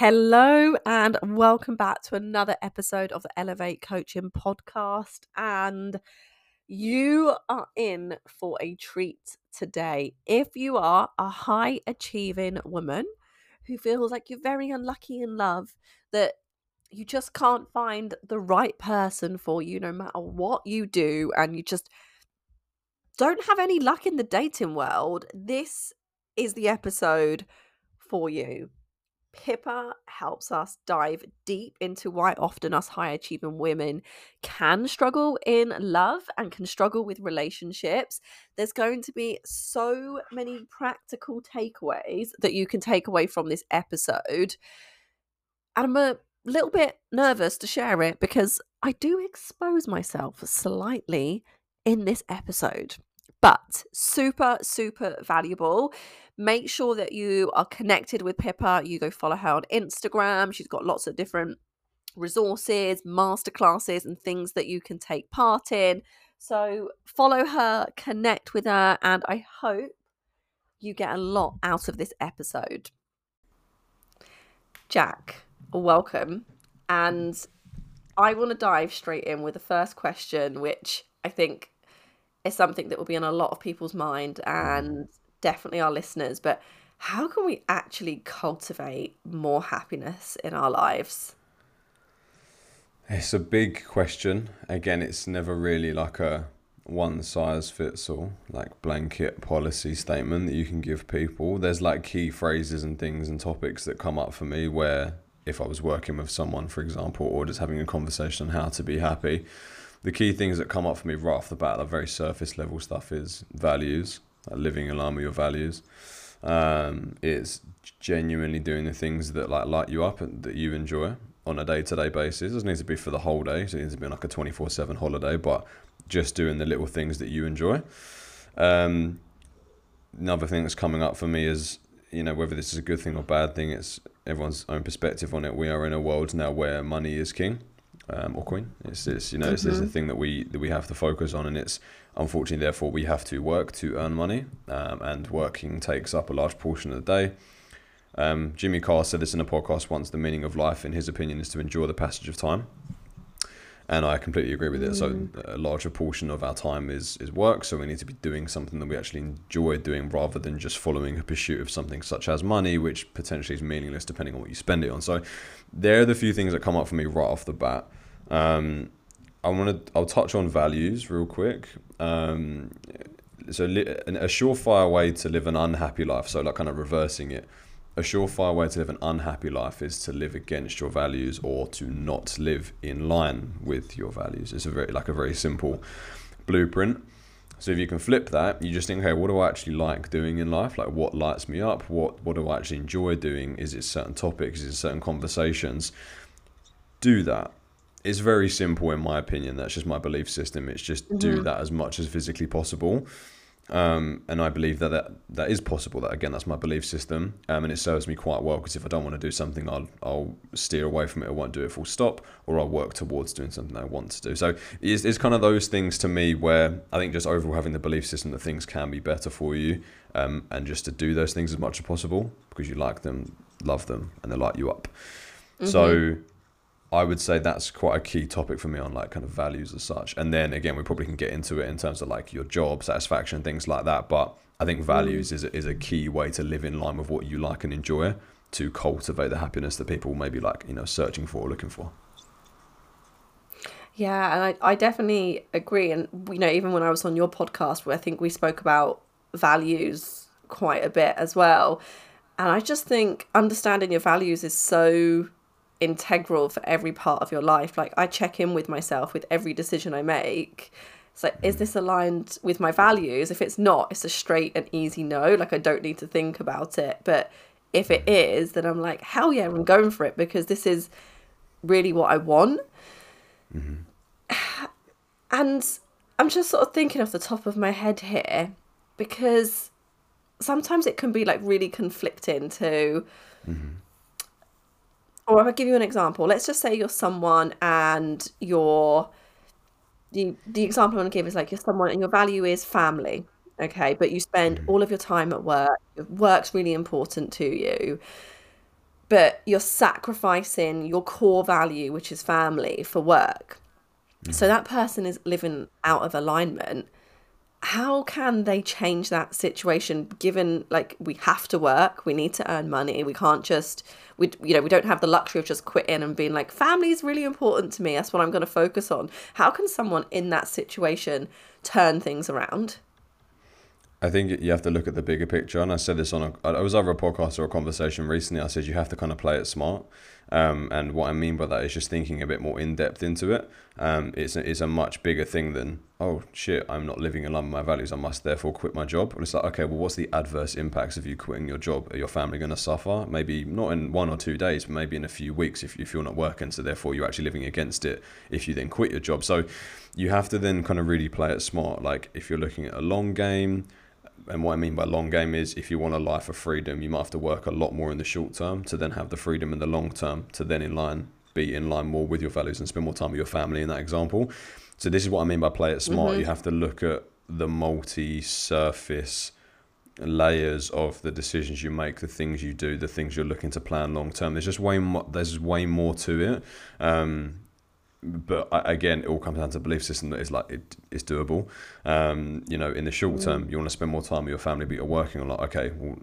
Hello, and welcome back to another episode of the Elevate Coaching Podcast. And you are in for a treat today. If you are a high achieving woman who feels like you're very unlucky in love, that you just can't find the right person for you no matter what you do, and you just don't have any luck in the dating world, this is the episode for you. Pippa helps us dive deep into why often us high achieving women can struggle in love and can struggle with relationships. There's going to be so many practical takeaways that you can take away from this episode. And I'm a little bit nervous to share it because I do expose myself slightly in this episode but super, super valuable. Make sure that you are connected with Pippa. You go follow her on Instagram. She's got lots of different resources, masterclasses, and things that you can take part in. So follow her, connect with her, and I hope you get a lot out of this episode. Jack, welcome. And I want to dive straight in with the first question, which I think is something that will be on a lot of people's mind and definitely our listeners. But how can we actually cultivate more happiness in our lives? It's a big question. Again, it's never really like a one size fits all, like blanket policy statement that you can give people. There's like key phrases and things and topics that come up for me where if I was working with someone, for example, or just having a conversation on how to be happy, the key things that come up for me right off the bat, the very surface level stuff, is values, living in line with your values. Um, it's genuinely doing the things that like light you up and that you enjoy on a day to day basis. It doesn't need to be for the whole day. So it needs to be like a twenty four seven holiday, but just doing the little things that you enjoy. Um, another thing that's coming up for me is you know whether this is a good thing or bad thing. It's everyone's own perspective on it. We are in a world now where money is king um, or queen. It's, it's you know it's, mm-hmm. it's a thing that we that we have to focus on, and it's unfortunately therefore we have to work to earn money, um, and working takes up a large portion of the day. Um, Jimmy Carr said this in a podcast once. The meaning of life, in his opinion, is to enjoy the passage of time, and I completely agree with it. Mm. So a larger portion of our time is is work, so we need to be doing something that we actually enjoy doing, rather than just following a pursuit of something such as money, which potentially is meaningless depending on what you spend it on. So, there are the few things that come up for me right off the bat. Um, I want to. I'll touch on values real quick. Um, so li- a surefire way to live an unhappy life. So like kind of reversing it. A surefire way to live an unhappy life is to live against your values or to not live in line with your values. It's a very like a very simple blueprint. So if you can flip that, you just think, okay, what do I actually like doing in life? Like what lights me up? What what do I actually enjoy doing? Is it certain topics? Is it certain conversations? Do that it's very simple in my opinion. That's just my belief system. It's just mm-hmm. do that as much as physically possible. Um, and I believe that, that that is possible. That again, that's my belief system, um, and it serves me quite well because if I don't want to do something, I'll I'll steer away from it. I won't do it full stop, or I'll work towards doing something I want to do. So it's, it's kind of those things to me where I think just overall having the belief system that things can be better for you, um, and just to do those things as much as possible because you like them, love them, and they light you up. Mm-hmm. So I would say that's quite a key topic for me on like kind of values as such. And then again, we probably can get into it in terms of like your job satisfaction, things like that. But I think values mm. is, a, is a key way to live in line with what you like and enjoy to cultivate the happiness that people may be like, you know, searching for or looking for. Yeah, and I, I definitely agree. And, you know, even when I was on your podcast, where I think we spoke about values quite a bit as well. And I just think understanding your values is so integral for every part of your life. Like I check in with myself with every decision I make. It's like, is this aligned with my values? If it's not, it's a straight and easy no. Like I don't need to think about it. But if it is, then I'm like, hell yeah, I'm going for it because this is really what I want. Mm-hmm. And I'm just sort of thinking off the top of my head here because sometimes it can be like really conflicting to mm-hmm or if I give you an example, let's just say you're someone and you're the the example I want to give is like you're someone and your value is family, okay, but you spend mm-hmm. all of your time at work. Work's really important to you. but you're sacrificing your core value, which is family, for work. So that person is living out of alignment. How can they change that situation given like we have to work, we need to earn money, we can't just we you know, we don't have the luxury of just quitting and being like family is really important to me. That's what I'm going to focus on. How can someone in that situation turn things around? I think you have to look at the bigger picture, and I said this on a. I was over a podcast or a conversation recently. I said you have to kind of play it smart, um, and what I mean by that is just thinking a bit more in depth into it. Um, it's a, it's a much bigger thing than oh shit, I'm not living in line with my values. I must therefore quit my job. And it's like okay, well, what's the adverse impacts of you quitting your job? Are your family going to suffer? Maybe not in one or two days, but maybe in a few weeks if if you're not working. So therefore, you're actually living against it if you then quit your job. So you have to then kind of really play it smart. Like if you're looking at a long game and what I mean by long game is if you want a life of freedom, you might have to work a lot more in the short term to then have the freedom in the long term to then in line be in line more with your values and spend more time with your family in that example. So this is what I mean by play it smart. Mm-hmm. You have to look at the multi-surface layers of the decisions you make, the things you do, the things you're looking to plan long term. There's just way more. There's way more to it. Um, but again, it all comes down to belief system that is like it is doable. Um, you know, in the short term, you want to spend more time with your family, but you're working on like okay, well,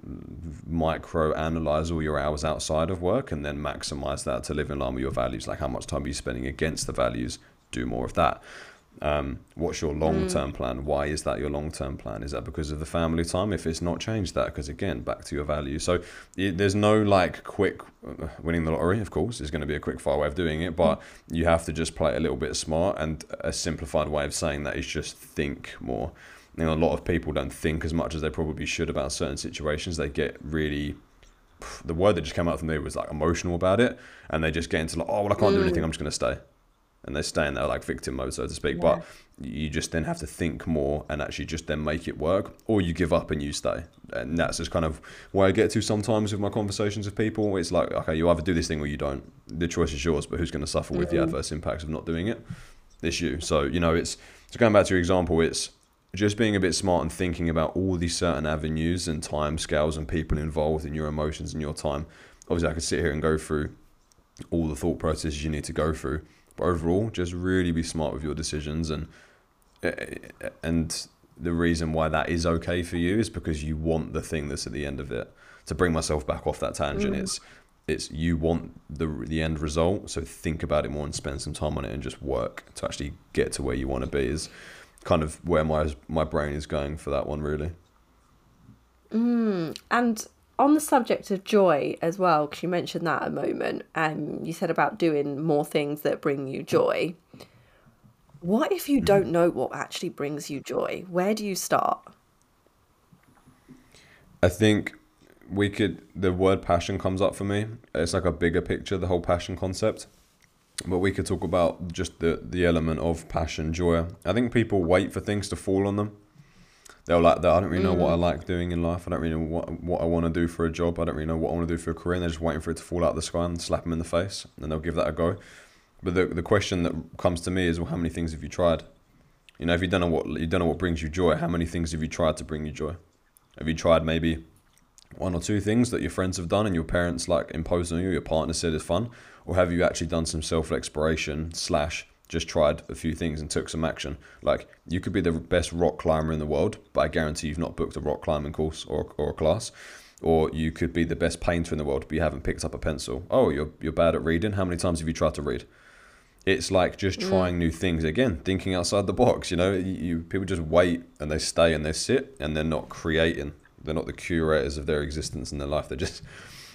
micro analyze all your hours outside of work, and then maximize that to live in line with your values. Like how much time are you spending against the values? Do more of that. Um, what's your long term mm. plan? Why is that your long term plan? Is that because of the family time? If it's not, changed, that because again, back to your values. So it, there's no like quick uh, winning the lottery. Of course, is going to be a quick fire way of doing it, but you have to just play a little bit smart. And a simplified way of saying that is just think more. You know, a lot of people don't think as much as they probably should about certain situations. They get really the word that just came out from me was like emotional about it, and they just get into like, oh well, I can't mm. do anything. I'm just going to stay and they stay in their like victim mode, so to speak. Yeah. But you just then have to think more and actually just then make it work, or you give up and you stay. And that's just kind of where I get to sometimes with my conversations with people. It's like, okay, you either do this thing or you don't. The choice is yours, but who's going to suffer with the adverse impacts of not doing it? It's you. So you know, it's so going back to your example, it's just being a bit smart and thinking about all these certain avenues and time scales and people involved in your emotions and your time. Obviously, I could sit here and go through all the thought processes you need to go through but overall, just really be smart with your decisions and and the reason why that is okay for you is because you want the thing that's at the end of it. To bring myself back off that tangent, mm. it's it's you want the the end result. So think about it more and spend some time on it and just work to actually get to where you want to be. Is kind of where my my brain is going for that one, really. Mm. And on the subject of joy as well, because you mentioned that a moment, and um, you said about doing more things that bring you joy. What if you don't know what actually brings you joy? Where do you start? I think we could. The word passion comes up for me. It's like a bigger picture, the whole passion concept. But we could talk about just the the element of passion, joy. I think people wait for things to fall on them they'll like that. I don't really know mm. what I mm. like doing in life. I don't really know what what I want to do for a job. I don't really know what I want to do for a career. And they're just waiting for it to fall out of the sky and slap them in the face, and they'll give that a go. But the the question that comes to me is, well, how many things have you tried? You know, if you don't know what you don't know what brings you joy, how many things have you tried to bring you joy? Have you tried maybe one or two things that your friends have done and your parents like imposed on you, your partner said is fun, or have you actually done some self exploration slash just tried a few things and took some action. Like you could be the best rock climber in the world, but I guarantee you've not booked a rock climbing course or, or a class. Or you could be the best painter in the world, but you haven't picked up a pencil. Oh, you're you're bad at reading. How many times have you tried to read? It's like just mm. trying new things again, thinking outside the box. You know, you, you people just wait and they stay and they sit and they're not creating. They're not the curators of their existence in their life. They're just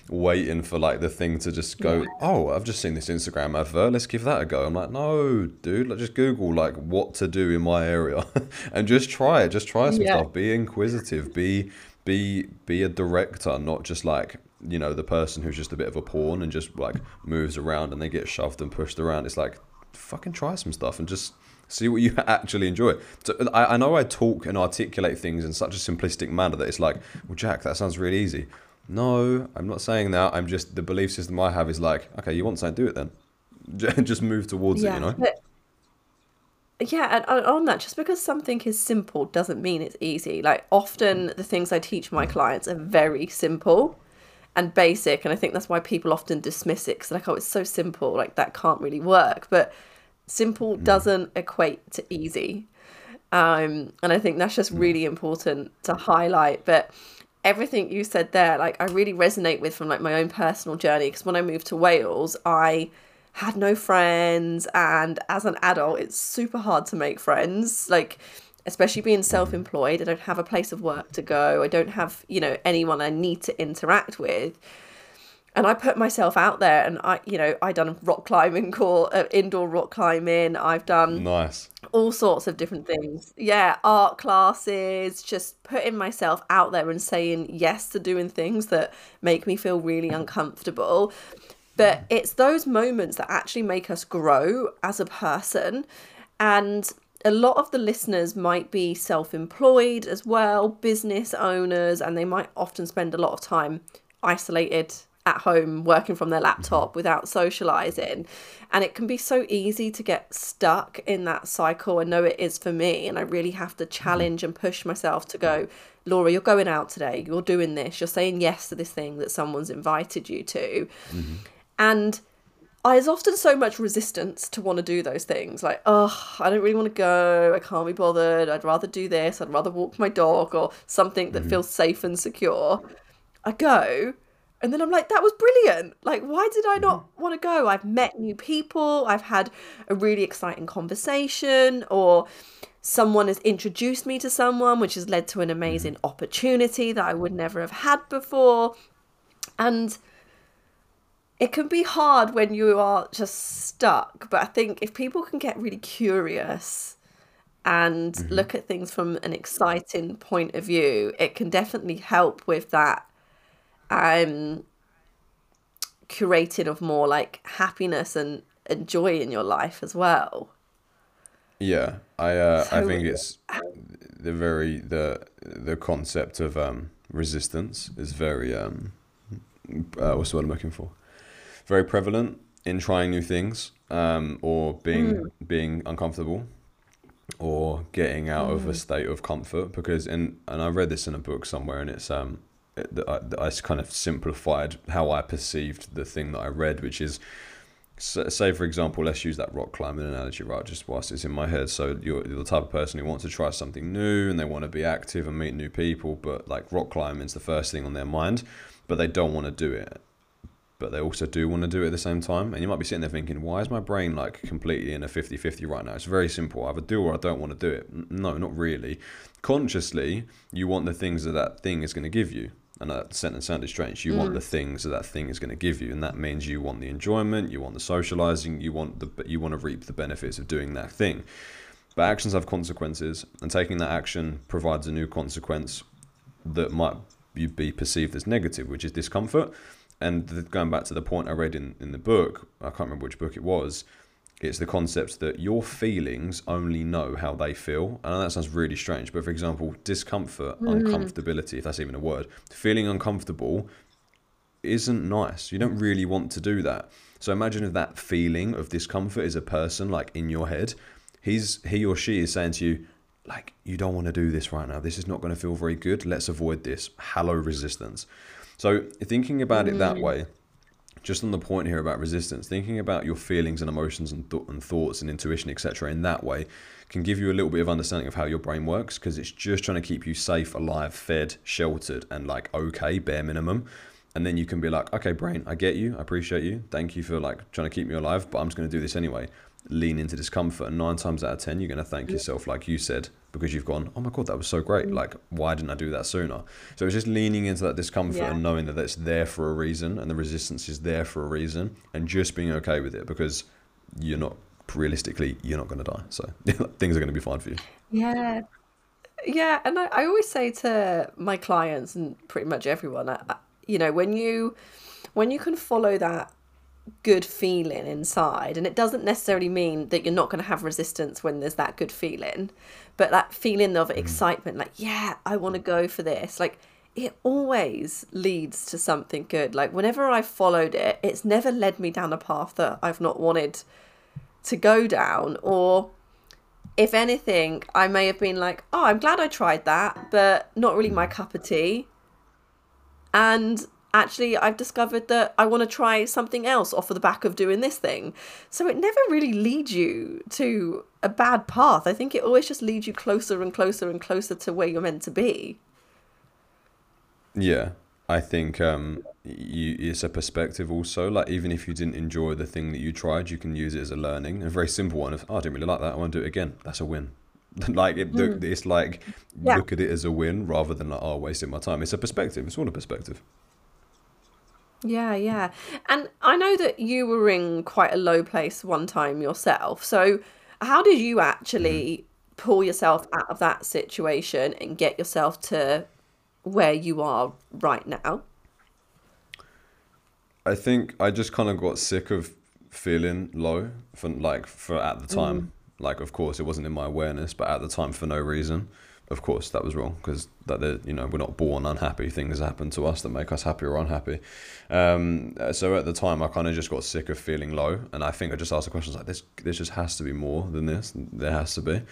waiting for like the thing to just go, oh, I've just seen this Instagram advert. Let's give that a go. I'm like, no, dude, like just Google like what to do in my area and just try it. Just try some yeah. stuff. Be inquisitive. Be be be a director, not just like you know the person who's just a bit of a pawn and just like moves around and they get shoved and pushed around. It's like fucking try some stuff and just see what you actually enjoy. So I, I know I talk and articulate things in such a simplistic manner that it's like, well, Jack, that sounds really easy. No, I'm not saying that. I'm just the belief system I have is like, okay, you want something, do it then. just move towards yeah, it, you know. But, yeah, and on that, just because something is simple doesn't mean it's easy. Like often, the things I teach my clients are very simple, and basic. And I think that's why people often dismiss it because, like, oh, it's so simple, like, that can't really work. But simple mm. doesn't equate to easy. Um, and I think that's just really important to highlight. But everything you said there, like, I really resonate with from like my own personal journey because when I moved to Wales, I had no friends and as an adult it's super hard to make friends like especially being self-employed i don't have a place of work to go i don't have you know anyone i need to interact with. And i put myself out there and i you know i done rock climbing course uh, indoor rock climbing i've done nice all sorts of different things. Yeah art classes just putting myself out there and saying yes to doing things that make me feel really uncomfortable. But it's those moments that actually make us grow as a person. And a lot of the listeners might be self employed as well, business owners, and they might often spend a lot of time isolated at home working from their laptop without socializing. And it can be so easy to get stuck in that cycle. I know it is for me. And I really have to challenge and push myself to go, Laura, you're going out today. You're doing this. You're saying yes to this thing that someone's invited you to. Mm-hmm. And there's often so much resistance to want to do those things. Like, oh, I don't really want to go. I can't be bothered. I'd rather do this. I'd rather walk my dog or something that mm-hmm. feels safe and secure. I go, and then I'm like, that was brilliant. Like, why did I not mm-hmm. want to go? I've met new people. I've had a really exciting conversation, or someone has introduced me to someone, which has led to an amazing mm-hmm. opportunity that I would never have had before. And it can be hard when you are just stuck but i think if people can get really curious and mm-hmm. look at things from an exciting point of view it can definitely help with that um curating of more like happiness and, and joy in your life as well yeah i uh so, i think it's the very the the concept of um resistance is very um uh, what's the word i'm looking for very prevalent in trying new things um, or being mm. being uncomfortable or getting out mm. of a mm. state of comfort because in and I read this in a book somewhere and it's um I, uh, I kind of simplified how I perceived the thing that I read which is say for example let's use that rock climbing analogy right just whilst it's in my head so you're, the type of person who wants to try something new and they want to be active and meet new people but like rock climbing's the first thing on their mind but they don't want to do it but they also do want to do it at the same time. And you might be sitting there thinking, why is my brain like completely in a 50 50 right now? It's very simple. I either do or I don't want to do it. No, not really. Consciously, you want the things that that thing is going to give you. And that sentence sounded strange. You mm. want the things that that thing is going to give you, and that means you want the enjoyment, you want the socializing, you want the you want to reap the benefits of doing that thing. But actions have consequences, and taking that action provides a new consequence that might be perceived as negative, which is discomfort and the, going back to the point I read in, in the book, I can't remember which book it was, it's the concept that your feelings only know how they feel. I know that sounds really strange, but for example, discomfort, mm. uncomfortability, if that's even a word, feeling uncomfortable isn't nice. You don't really want to do that. So imagine if that feeling of discomfort is a person like in your head. He's he or she is saying to you, like, you don't want to do this right now. This is not going to feel very good. Let's avoid this. Hello resistance. So thinking about it that mm. way, just on the point here about resistance, thinking about your feelings and emotions and, th- and thoughts and intuition, etc., in that way can give you a little bit of understanding of how your brain works because it's just trying to keep you safe, alive, fed, sheltered, and like okay, bare minimum. And then you can be like, okay, brain, I get you, I appreciate you, thank you for like trying to keep me alive, but I'm just going to do this anyway. Lean into discomfort, and nine times out of ten, you're going to thank yourself, like you said, because you've gone, oh my god, that was so great. Mm. Like, why didn't I do that sooner? So it's just leaning into that discomfort yeah. and knowing that it's there for a reason, and the resistance is there for a reason, and just being okay with it because you're not realistically you're not going to die. So things are going to be fine for you. Yeah. Yeah, and I, I always say to my clients and pretty much everyone, I, you know, when you when you can follow that good feeling inside and it doesn't necessarily mean that you're not going to have resistance when there's that good feeling but that feeling of mm. excitement like yeah i want to go for this like it always leads to something good like whenever i've followed it it's never led me down a path that i've not wanted to go down or if anything i may have been like oh i'm glad i tried that but not really my cup of tea and actually I've discovered that I want to try something else off of the back of doing this thing. So it never really leads you to a bad path. I think it always just leads you closer and closer and closer to where you're meant to be. Yeah. I think um, you, it's a perspective also. Like even if you didn't enjoy the thing that you tried, you can use it as a learning. A very simple one of, oh, I didn't really like that. I want to do it again. That's a win. like it, mm. it's like yeah. look at it as a win rather than like, oh, wasting my time. It's a perspective. It's all a perspective. Yeah, yeah. And I know that you were in quite a low place one time yourself. So how did you actually mm. pull yourself out of that situation and get yourself to where you are right now? I think I just kind of got sick of feeling low for like for at the time. Mm. Like, of course, it wasn't in my awareness, but at the time, for no reason. Of course, that was wrong because that you know we're not born unhappy. Things happen to us that make us happy or unhappy. Um, so at the time, I kind of just got sick of feeling low, and I think I just asked the questions like this: This just has to be more than this. There has to be.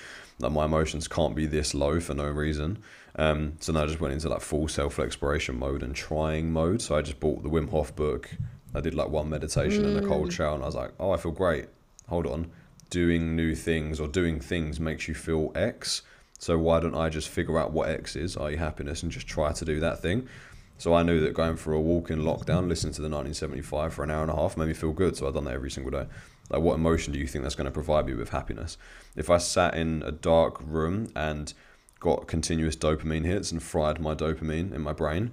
Like my emotions can't be this low for no reason. Um, so then I just went into like full self exploration mode and trying mode. So I just bought the Wim Hof book. I did like one meditation mm. and a cold mm. shower, and I was like, oh, I feel great. Hold on. Doing new things or doing things makes you feel X. So why don't I just figure out what X is, i.e., happiness, and just try to do that thing? So I knew that going for a walk in lockdown, listening to the 1975 for an hour and a half made me feel good. So I've done that every single day. Like, what emotion do you think that's going to provide me with happiness? If I sat in a dark room and got continuous dopamine hits and fried my dopamine in my brain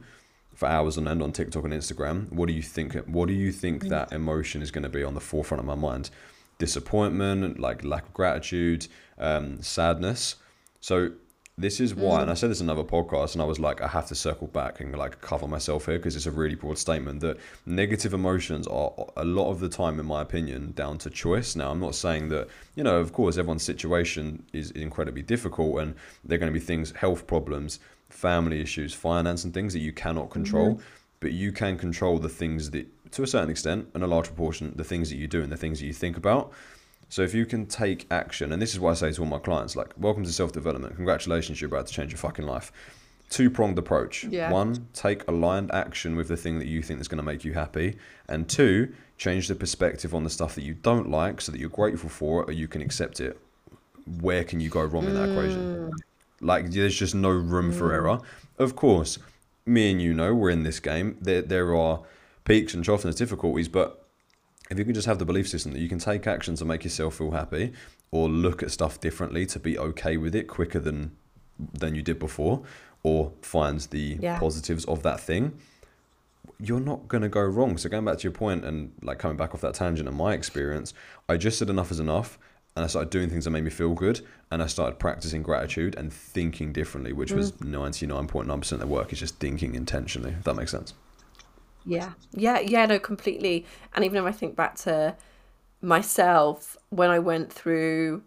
for hours on end on TikTok and Instagram, what do you think? What do you think mm. that emotion is going to be on the forefront of my mind? Disappointment, like lack of gratitude, um, sadness. So this is why, mm. and I said this in another podcast, and I was like, I have to circle back and like cover myself here because it's a really broad statement that negative emotions are a lot of the time, in my opinion, down to choice. Now, I'm not saying that, you know, of course, everyone's situation is incredibly difficult and there are going to be things, health problems, family issues, finance, and things that you cannot control, mm-hmm. but you can control the things that, to a certain extent, and a large proportion, the things that you do and the things that you think about. So if you can take action, and this is what I say to all my clients, like, welcome to self development. Congratulations, you're about to change your fucking life. Two pronged approach. Yeah. One, take aligned action with the thing that you think is going to make you happy. And two, change the perspective on the stuff that you don't like so that you're grateful for it or you can accept it. Where can you go wrong in that equation? Mm. Like, there's just no room mm. for error. Of course, me and you know we're in this game. There, there are peaks and troughs and difficulties, but if you can just have the belief system that you can take action to make yourself feel happy or look at stuff differently to be okay with it quicker than than you did before or find the yeah. positives of that thing you're not going to go wrong so going back to your point and like coming back off that tangent and my experience i just said enough is enough and i started doing things that made me feel good and i started practicing gratitude and thinking differently which mm. was 99.9% of the work is just thinking intentionally if that makes sense yeah. Yeah, yeah, no, completely. And even if I think back to myself when I went through,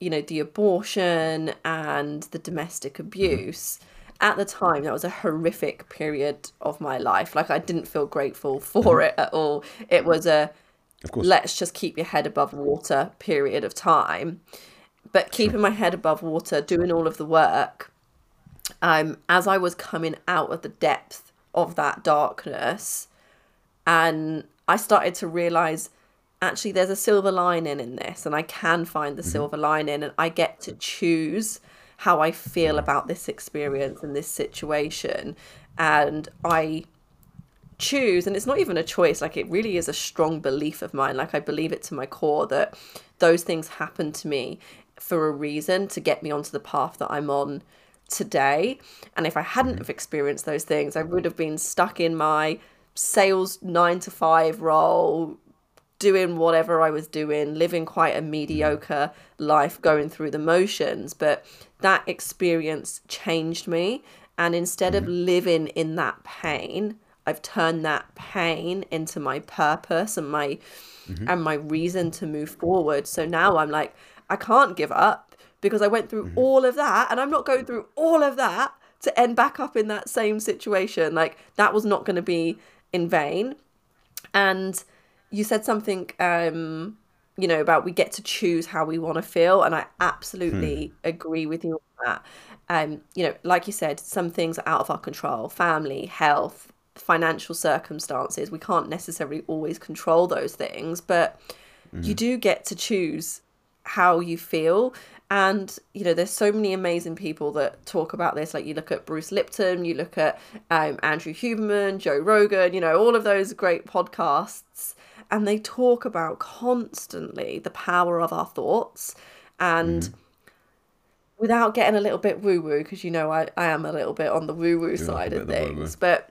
you know, the abortion and the domestic mm-hmm. abuse, at the time that was a horrific period of my life. Like I didn't feel grateful for mm-hmm. it at all. It was a of course. let's just keep your head above water period of time. But keeping my head above water, doing all of the work, um, as I was coming out of the depth of that darkness. And I started to realize actually there's a silver lining in this, and I can find the mm-hmm. silver lining, and I get to choose how I feel about this experience and this situation. And I choose, and it's not even a choice, like it really is a strong belief of mine. Like I believe it to my core that those things happen to me for a reason to get me onto the path that I'm on today. And if I hadn't mm-hmm. have experienced those things, I would have been stuck in my sales nine to five role, doing whatever I was doing, living quite a mm-hmm. mediocre life, going through the motions. But that experience changed me. And instead of mm-hmm. living in that pain, I've turned that pain into my purpose and my mm-hmm. and my reason to move forward. So now I'm like, I can't give up because I went through mm-hmm. all of that and I'm not going through all of that to end back up in that same situation. Like that was not going to be in vain. And you said something um you know about we get to choose how we want to feel and I absolutely hmm. agree with you on that. Um you know, like you said, some things are out of our control, family, health, financial circumstances. We can't necessarily always control those things, but you do get to choose how you feel. And, you know, there's so many amazing people that talk about this. Like, you look at Bruce Lipton, you look at um, Andrew Huberman, Joe Rogan, you know, all of those great podcasts. And they talk about constantly the power of our thoughts. And without getting a little bit woo woo, because, you know, I, I am a little bit on the woo woo side of woo-woo. things. But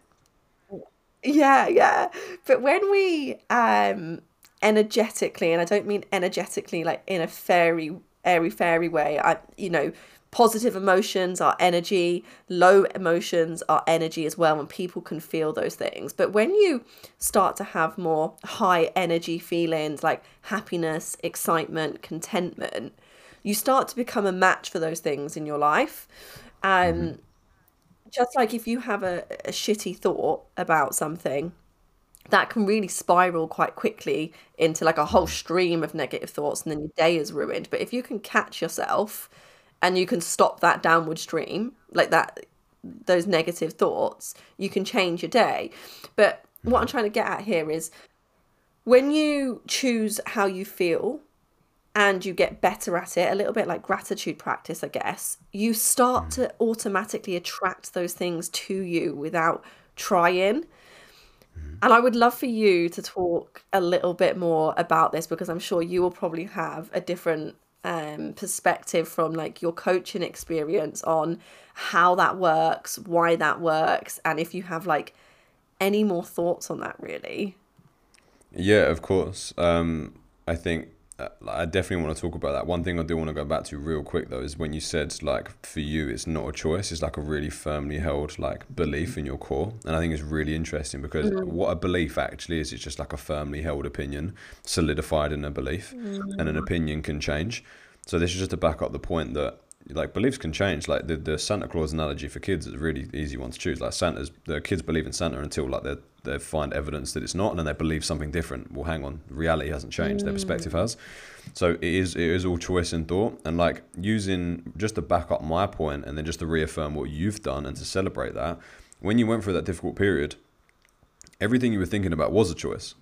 yeah, yeah. But when we um energetically, and I don't mean energetically like in a fairy airy fairy way, I you know, positive emotions are energy, low emotions are energy as well, and people can feel those things. But when you start to have more high energy feelings like happiness, excitement, contentment, you start to become a match for those things in your life. Um just like if you have a, a shitty thought about something, that can really spiral quite quickly into like a whole stream of negative thoughts, and then your day is ruined. But if you can catch yourself and you can stop that downward stream, like that, those negative thoughts, you can change your day. But what I'm mm-hmm. trying to get at here is when you choose how you feel and you get better at it, a little bit like gratitude practice, I guess, you start mm. to automatically attract those things to you without trying. And I would love for you to talk a little bit more about this because I'm sure you will probably have a different um, perspective from like your coaching experience on how that works, why that works, and if you have like any more thoughts on that, really. Yeah, of course. Um, I think Uh, I definitely want to talk about that. One thing I do want to go back to real quick though is when you said like for you it's not a choice, it's like a really firmly held like belief in your core, and I think it's really interesting because mm. what a belief actually is, it's just like a firmly held opinion, solidified in a belief, and an mm. opinion can change. So this is just to back up the point that like beliefs can change. Like the, the Santa Claus analogy for kids is a really easy one to choose. Like Santa's the kids believe in Santa until like they they find evidence that it's not, and then they believe something different. Well, hang on, reality hasn't changed. Their perspective mm. has. So it is it is all choice and thought, and like using just to back up my point, and then just to reaffirm what you've done and to celebrate that. When you went through that difficult period, everything you were thinking about was a choice.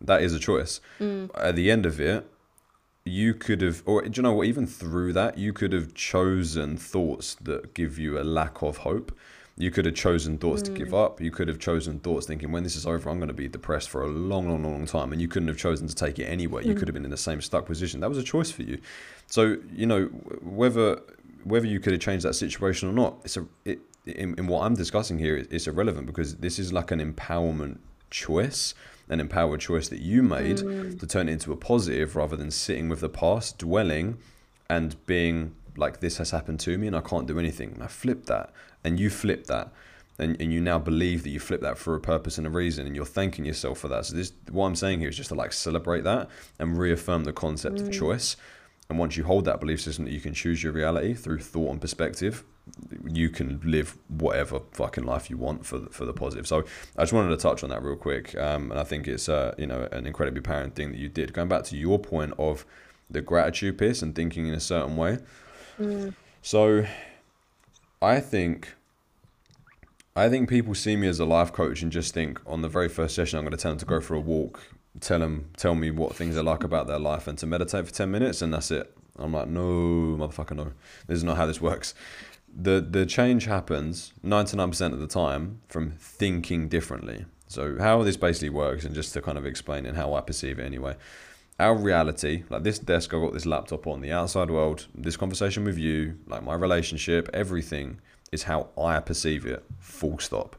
That is a choice. Mm. At the end of it, you could have, or do you know what? Even through that, you could have chosen thoughts that give you a lack of hope. You could have chosen thoughts to give hmm. up. You could have chosen thoughts thinking, when this is over, I'm going to be depressed for a long, long, long, time. And you couldn't have chosen to take it anyway. You hmm. could have been in the same stuck position. That was a choice for you. So, you know, whether whether you could have changed that situation or not, it's a it, in, in what I'm discussing here, it's irrelevant because this is like an empowerment choice, an empowered choice that you made mm. to turn it into a positive rather than sitting with the past, dwelling, and being like this has happened to me and I can't do anything. And I flipped that, and you flipped that. And, and you now believe that you flipped that for a purpose and a reason, and you're thanking yourself for that. So this, what I'm saying here is just to like celebrate that and reaffirm the concept of mm. choice. And once you hold that belief system that you can choose your reality through thought and perspective, you can live whatever fucking life you want for the, for the positive. So I just wanted to touch on that real quick, um, and I think it's uh, you know an incredibly apparent thing that you did. Going back to your point of the gratitude piece and thinking in a certain way. So I think I think people see me as a life coach and just think on the very first session I'm going to tell them to go for a walk, tell them tell me what things they like about their life and to meditate for 10 minutes and that's it. I'm like, "No, motherfucker, no. This is not how this works." The the change happens 99% of the time from thinking differently. So how this basically works and just to kind of explain and how I perceive it anyway. Our reality, like this desk, I've got this laptop on, the outside world, this conversation with you, like my relationship, everything is how I perceive it, full stop.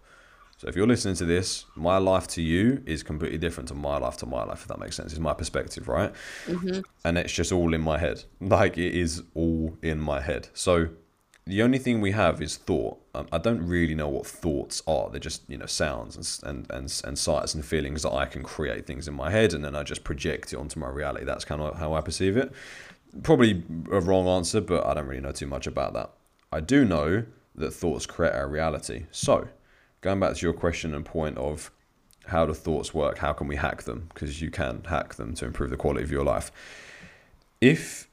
So if you're listening to this, my life to you is completely different to my life to my life, if that makes sense. It's my perspective, right? Mm-hmm. And it's just all in my head. Like it is all in my head. So the only thing we have is thought. Um, I don't really know what thoughts are. They're just you know sounds and, and and and sights and feelings that I can create things in my head, and then I just project it onto my reality. That's kind of how I perceive it. Probably a wrong answer, but I don't really know too much about that. I do know that thoughts create our reality. So, going back to your question and point of how do thoughts work? How can we hack them? Because you can hack them to improve the quality of your life. If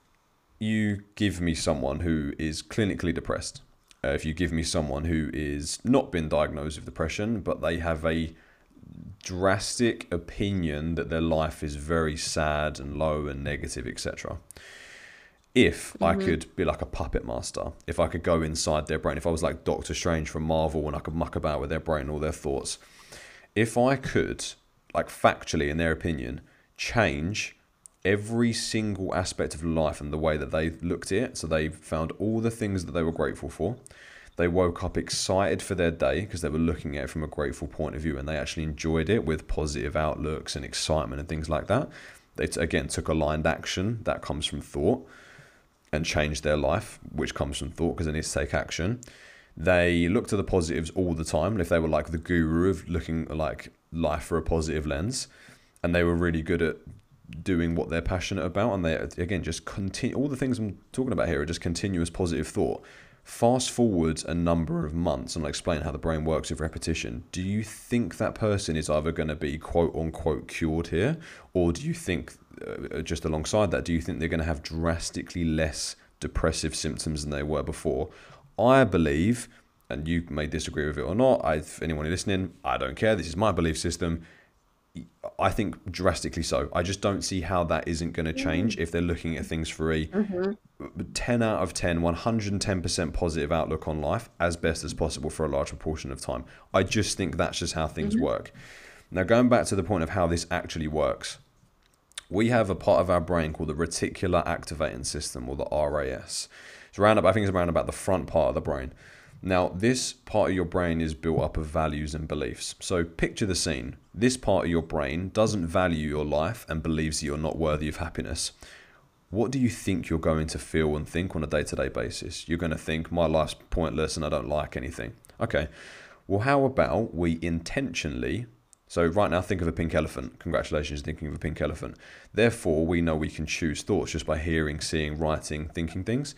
you give me someone who is clinically depressed Uh, if you give me someone who is not been diagnosed with depression, but they have a drastic opinion that their life is very sad and low and negative, etc. If mm-hmm. I could be like a puppet master, if I could go inside their brain, if I was like Doctor Strange from Marvel and I could muck about with their brain, all their thoughts, if I could, like factually, in their opinion, change every single aspect of life and the way that they looked at it, so they found all the things that they were grateful for, they woke up excited for their day because they were looking at it from a grateful point of view and they actually enjoyed it with positive outlooks and excitement and things like that. They, t- again, took aligned action that comes from thought and changed their life, which comes from thought because they need to take action. They looked at the positives all the time. If they were like the guru of looking like life for a positive lens, and they were really good at doing what they're passionate about, and they again just continue all the things I'm talking about here are just continuous positive thought Fast forward a number of months, and I'll explain how the brain works with repetition. Do you think that person is either going to be quote unquote cured here, or do you think, uh, just alongside that, do you think they're going to have drastically less depressive symptoms than they were before? I believe, and you may disagree with it or not, I, anyone listening, I don't care. This is my belief system. I think drastically so. I just don't see how that isn't going to change mm-hmm. if they're looking at things for a mm-hmm. 10 out of 10, 110% positive outlook on life as best as possible for a large proportion of time. I just think that's just how things mm-hmm. work. Now, going back to the point of how this actually works, we have a part of our brain called the reticular activating system or the RAS. It's around, I think it's around about the front part of the brain. Now, this part of your brain is built up of values and beliefs. So, picture the scene. This part of your brain doesn't value your life and believes that you're not worthy of happiness. What do you think you're going to feel and think on a day to day basis? You're going to think, my life's pointless and I don't like anything. Okay, well, how about we intentionally so right now, think of a pink elephant. Congratulations, thinking of a pink elephant. Therefore, we know we can choose thoughts just by hearing, seeing, writing, thinking things.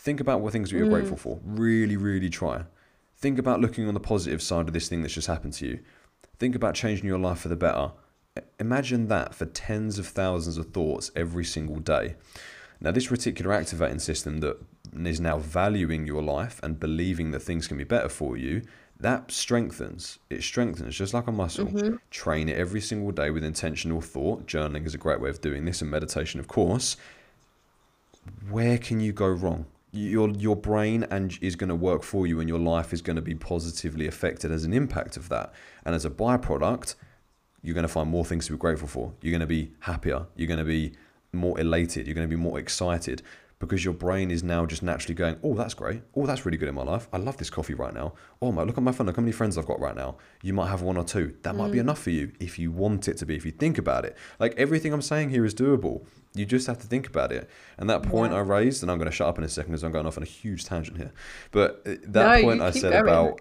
Think about what things that you're mm. grateful for. Really, really try. Think about looking on the positive side of this thing that's just happened to you. Think about changing your life for the better. Imagine that for tens of thousands of thoughts every single day. Now, this reticular activating system that is now valuing your life and believing that things can be better for you, that strengthens. It strengthens just like a muscle. Mm-hmm. Train it every single day with intentional thought. Journaling is a great way of doing this, and meditation, of course. Where can you go wrong? Your your brain and is going to work for you and your life is going to be positively affected as an impact of that. And as a byproduct you're going to find more things to be grateful for. You're going to be happier. You're going to be more elated. You're going to be more excited because your brain is now just naturally going, oh, that's great. Oh, that's really good in my life. I love this coffee right now. Oh, my, look at my phone. Look how many friends I've got right now. You might have one or two. That might be mm. enough for you if you want it to be, if you think about it. Like everything I'm saying here is doable. You just have to think about it. And that point yeah. I raised, and I'm going to shut up in a second because I'm going off on a huge tangent here. But uh, that no, point I said going. about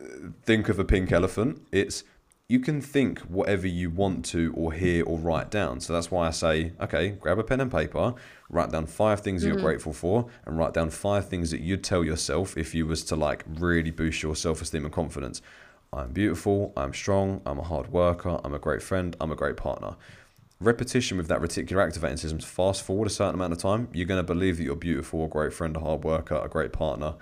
uh, think of a pink elephant, it's you can think whatever you want to or hear or write down. So that's why I say, okay, grab a pen and paper, write down five things mm-hmm. you're grateful for, and write down five things that you'd tell yourself if you was to like really boost your self-esteem and confidence. I'm beautiful, I'm strong, I'm a hard worker, I'm a great friend, I'm a great partner. Repetition with that reticular activating system, fast forward a certain amount of time, you're going to believe that you're beautiful, a great friend, a hard worker, a great partner,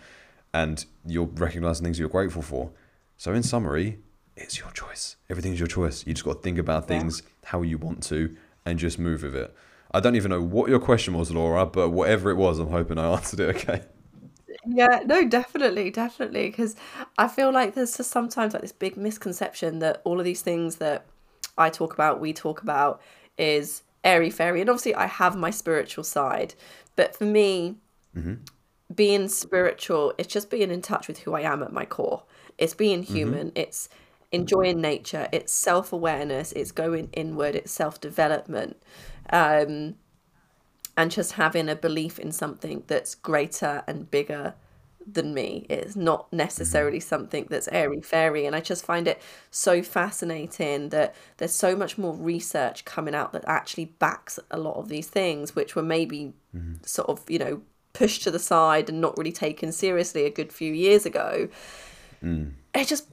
and you're recognizing things you're grateful for. So, in summary, it's your choice. Everything's your choice. You just got to think about things yeah. how you want to and just move with it. I don't even know what your question was, Laura, but whatever it was, I'm hoping I answered it okay. Yeah, no, definitely, definitely. Because I feel like there's just sometimes like this big misconception that all of these things that I talk about, we talk about, is airy fairy. And obviously, I have my spiritual side. But for me, mm-hmm. being spiritual, it's just being in touch with who I am at my core. It's being mm-hmm. human. Mm-hmm. It's enjoying nature, it's self awareness, it's going inward, it's self development, um, and just having a belief in something that's greater and bigger than me. It's not necessarily mm-hmm. something that's airy fairy. And I just find it so fascinating that there's so much more research coming out that actually backs a lot of these things, which were maybe mm-hmm. sort of, you know, pushed to the side and not really taken seriously a good few years ago. Mm. It just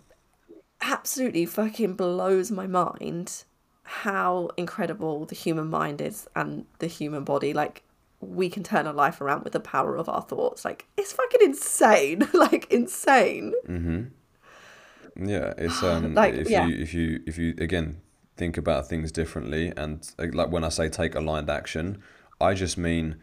absolutely fucking blows my mind how incredible the human mind is and the human body. Like, we can turn our life around with the power of our thoughts. Like it's fucking insane. like insane. Mm-hmm. Yeah, it's um Like, if yeah. you if you if you again think about things differently and like like, when I say take aligned action, I just mean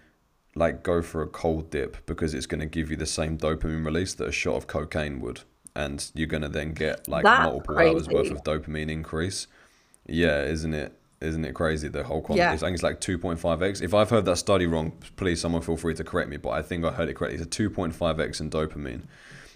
like go for a cold dip because it's going to give you the same dopamine release that a shot of cocaine would and you're going to then get like That's multiple hours worth of dopamine increase. Yeah, isn't it? Isn't it crazy? The whole concept. Yeah. I think it's like 2.5x. If I've heard that study wrong, please someone feel free to correct me. But I think I heard it correctly. It's a 2.5x in dopamine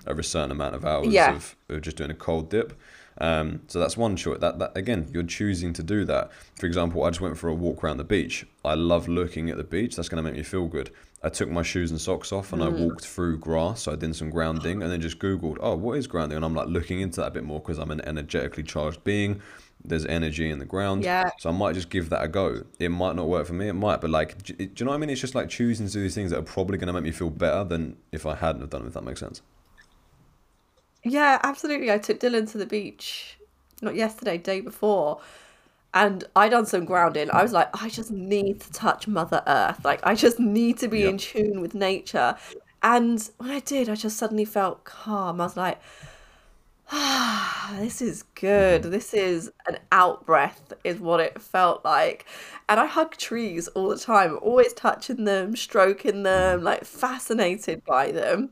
over a certain amount of hours Yeah. of, of just doing a cold dip. Um, so that's one choice. That, that again, you're choosing to do that. For example, I just went for a walk around the beach. I love looking at the beach. That's going to make me feel good. I took my shoes and socks off and I Mm. walked through grass. So I did some grounding and then just Googled, oh, what is grounding? And I'm like looking into that a bit more because I'm an energetically charged being. There's energy in the ground. Yeah. So I might just give that a go. It might not work for me. It might, but like, do, do you know what I mean? It's just like choosing to do these things that are probably going to make me feel better than if I hadn't have done it. If that makes sense. Yeah, absolutely. I took Dylan to the beach, not yesterday, day before, and I done some grounding. I was like, I just need to touch Mother Earth. Like, I just need to be Yeah. in tune with nature. And when I did, I just suddenly felt calm. I was like, ah, this is good. This is an out breath, is what it felt like. And I hug trees all the time, always touching them, stroking them, like fascinated by them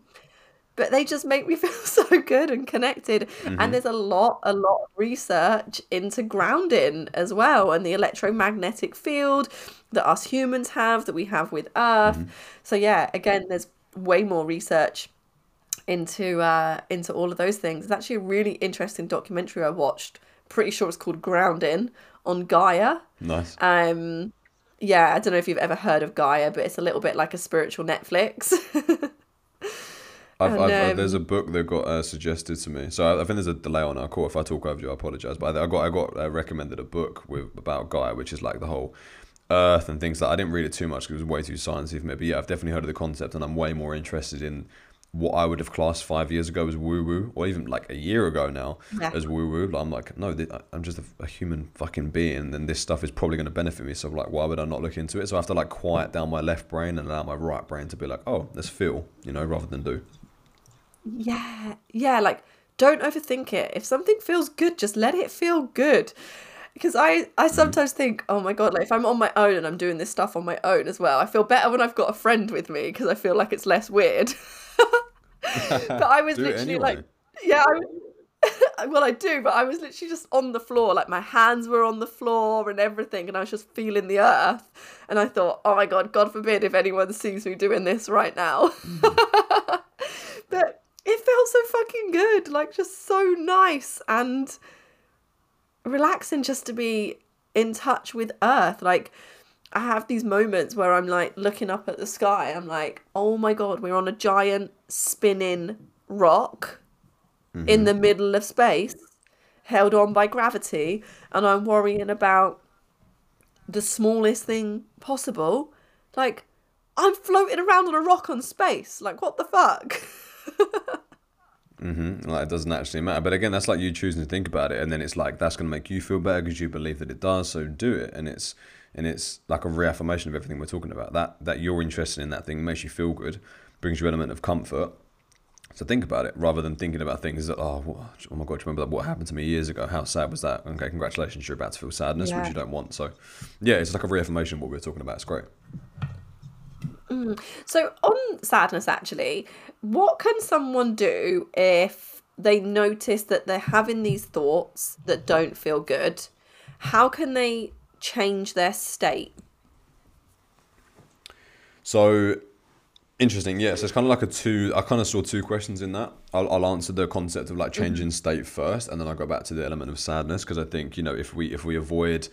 but they just make me feel so good and connected. And there's a lot a lot of research into grounding as well and the electromagnetic field that us humans have that we have with earth. So yeah again there's way more research into uh into all of those things. It's actually a really interesting documentary i watched pretty sure it's called grounding on gaia. Nice. um yeah i don't know if you've ever heard of gaia but it's a little bit like a spiritual netflix I've, And, I've, uh, there's a um, book that got uh, suggested to me. So I, I think there's a delay on our call. If I talk over you, I apologize. But I, I got I got uh, recommended a book with about Gaia, which is like the whole Earth and things. That I didn't read it too much because it was way too sciencey for me. But yeah, I've definitely heard of the concept, and I'm way more interested in what I would have classed five years ago as woo woo, or even like a year ago now Yeah. as woo woo. I'm like, no, thi- I'm just a, a human fucking being, and this stuff is probably going to benefit me. So like, why would I not look into it? So I have to like quiet down my left brain and allow my right brain to be like, oh, let's feel, you know, rather than do. Yeah, yeah, like don't overthink it. If something feels good, just let it feel good. Because I, I hmm. sometimes think, oh my God, like if I'm on my own and I'm doing this stuff on my own as well, I feel better when I've got a friend with me because I feel like it's less weird. but I was literally anyway. like, yeah, I, was- well, I do, but I was literally just on the floor, like my hands were on the floor and everything, and I was just feeling the earth. And I thought, oh my God, God forbid if anyone sees me doing this right now. Hmm. but it felt so fucking good, like just so nice and relaxing just to be in touch with earth. Like I have these moments where I'm like looking up at the sky. I'm like, oh my god, we're on a giant spinning rock in mm-hmm. the middle of space, held on by gravity, and I'm worrying about the smallest thing possible. Like I'm floating around on a rock on space. Like what the fuck? Mm-hmm. Like it doesn't actually matter. But again, that's like you choosing to think about it, and then it's like that's going to make you feel better because you believe that it does. So do it, and it's and it's like a reaffirmation of everything we're talking about. That that you're interested in that thing makes you feel good, brings you an element of comfort. So think about it rather than thinking about things that oh what, oh my god, do you remember that what happened to me years ago? How sad was that? Okay, congratulations, you're about to feel sadness, Yeah. which you don't want. So yeah, it's like a reaffirmation of what we were talking about. It's great. Mm. So on sadness, actually, what can someone do if they notice that they're having these thoughts that don't feel good? How can they change their state? So interesting, yeah. So it's kind of like a two. I kind of saw two questions in that. I'll, I'll answer the concept of like changing mm-hmm. state first, and then I'll go back to the element of sadness because I think you know if we if we avoid,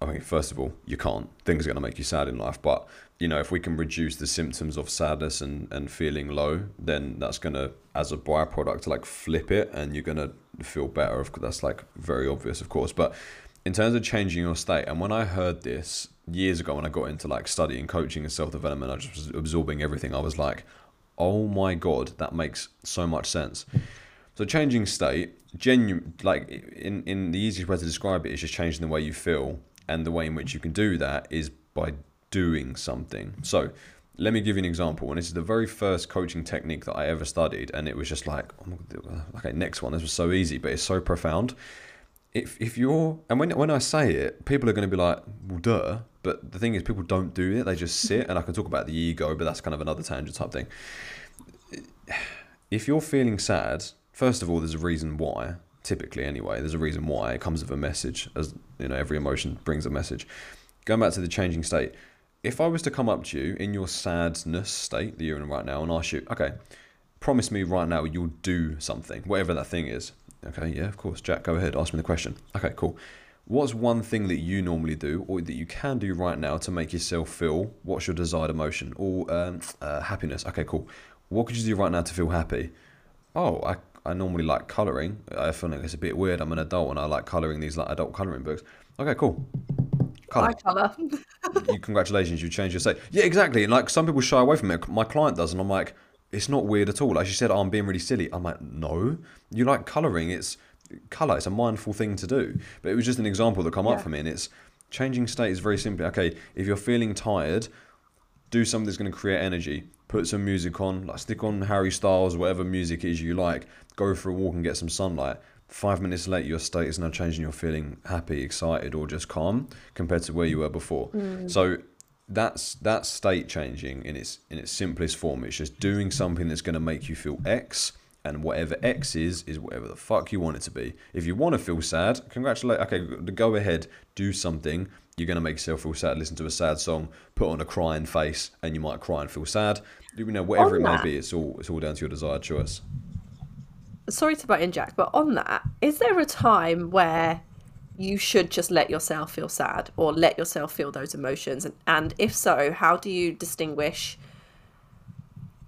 I mean, first of all, you can't. Things are going to make you sad in life, but you know if we can reduce the symptoms of sadness and and feeling low, then that's gonna as a byproduct like flip it, and you're gonna feel better. That's like very obvious, of course, but in terms of changing your state and when i heard this years ago when i got into like studying coaching and self-development i just was absorbing everything i was like oh my god that makes so much sense so changing state genuine like in in the easiest way to describe it is just changing the way you feel and the way in which you can do that is by doing something. So let me give you an example. And this is the very first coaching technique that I ever studied, and it was just like, oh okay, next one. This was so easy, but it's so profound. If if you're and when when I say it, people are going to be like, well, duh. But the thing is, people don't do it. They just sit, and I can talk about the ego, but that's kind of another tangent type thing. If you're feeling sad, first of all, there's a reason why. Typically, anyway, there's a reason why it comes with a message. As you know, every emotion brings a message. Going back to the changing state, if I was to come up to you in your sadness state that you're in right now and ask you, okay, promise me right now you'll do something, whatever that thing is. Okay, yeah, of course, Jack, go ahead, ask me the question. Okay, cool. What's one thing that you normally do or that you can do right now to make yourself feel what's your desired emotion or um, uh, happiness? Okay, cool. What could you do right now to feel happy? Oh, I, I normally like colouring. I feel like it's a bit weird. I'm an adult and I like colouring these like adult colouring books. Okay, cool. Colour. I colour. you, congratulations, you changed your state. Yeah, exactly. And like some people shy away from it. My client does, and I'm like, it's not weird at all. Like she said, oh, I'm being really silly. I'm like, no, you like colouring. It's colour. It's a mindful thing to do. But it was just an example that come yeah. up for me, and it's changing state is very simple. Okay, if you're feeling tired, do something that's going to create energy. Put some music on, like stick on Harry Styles, whatever music is you like. Go for a walk and get some sunlight five minutes later your state is now changing you're feeling happy excited or just calm compared to where you were before mm. so that's that's state changing in its in its simplest form it's just doing something that's going to make you feel x and whatever x is is whatever the fuck you want it to be if you want to feel sad congratulate okay go ahead do something you're going to make yourself feel sad listen to a sad song put on a crying face and you might cry and feel sad you know whatever it may be it's all it's all down to your desired choice sorry to butt in, Jack, but on that, is there a time where you should just let yourself feel sad or let yourself feel those emotions? And, and if so, how do you distinguish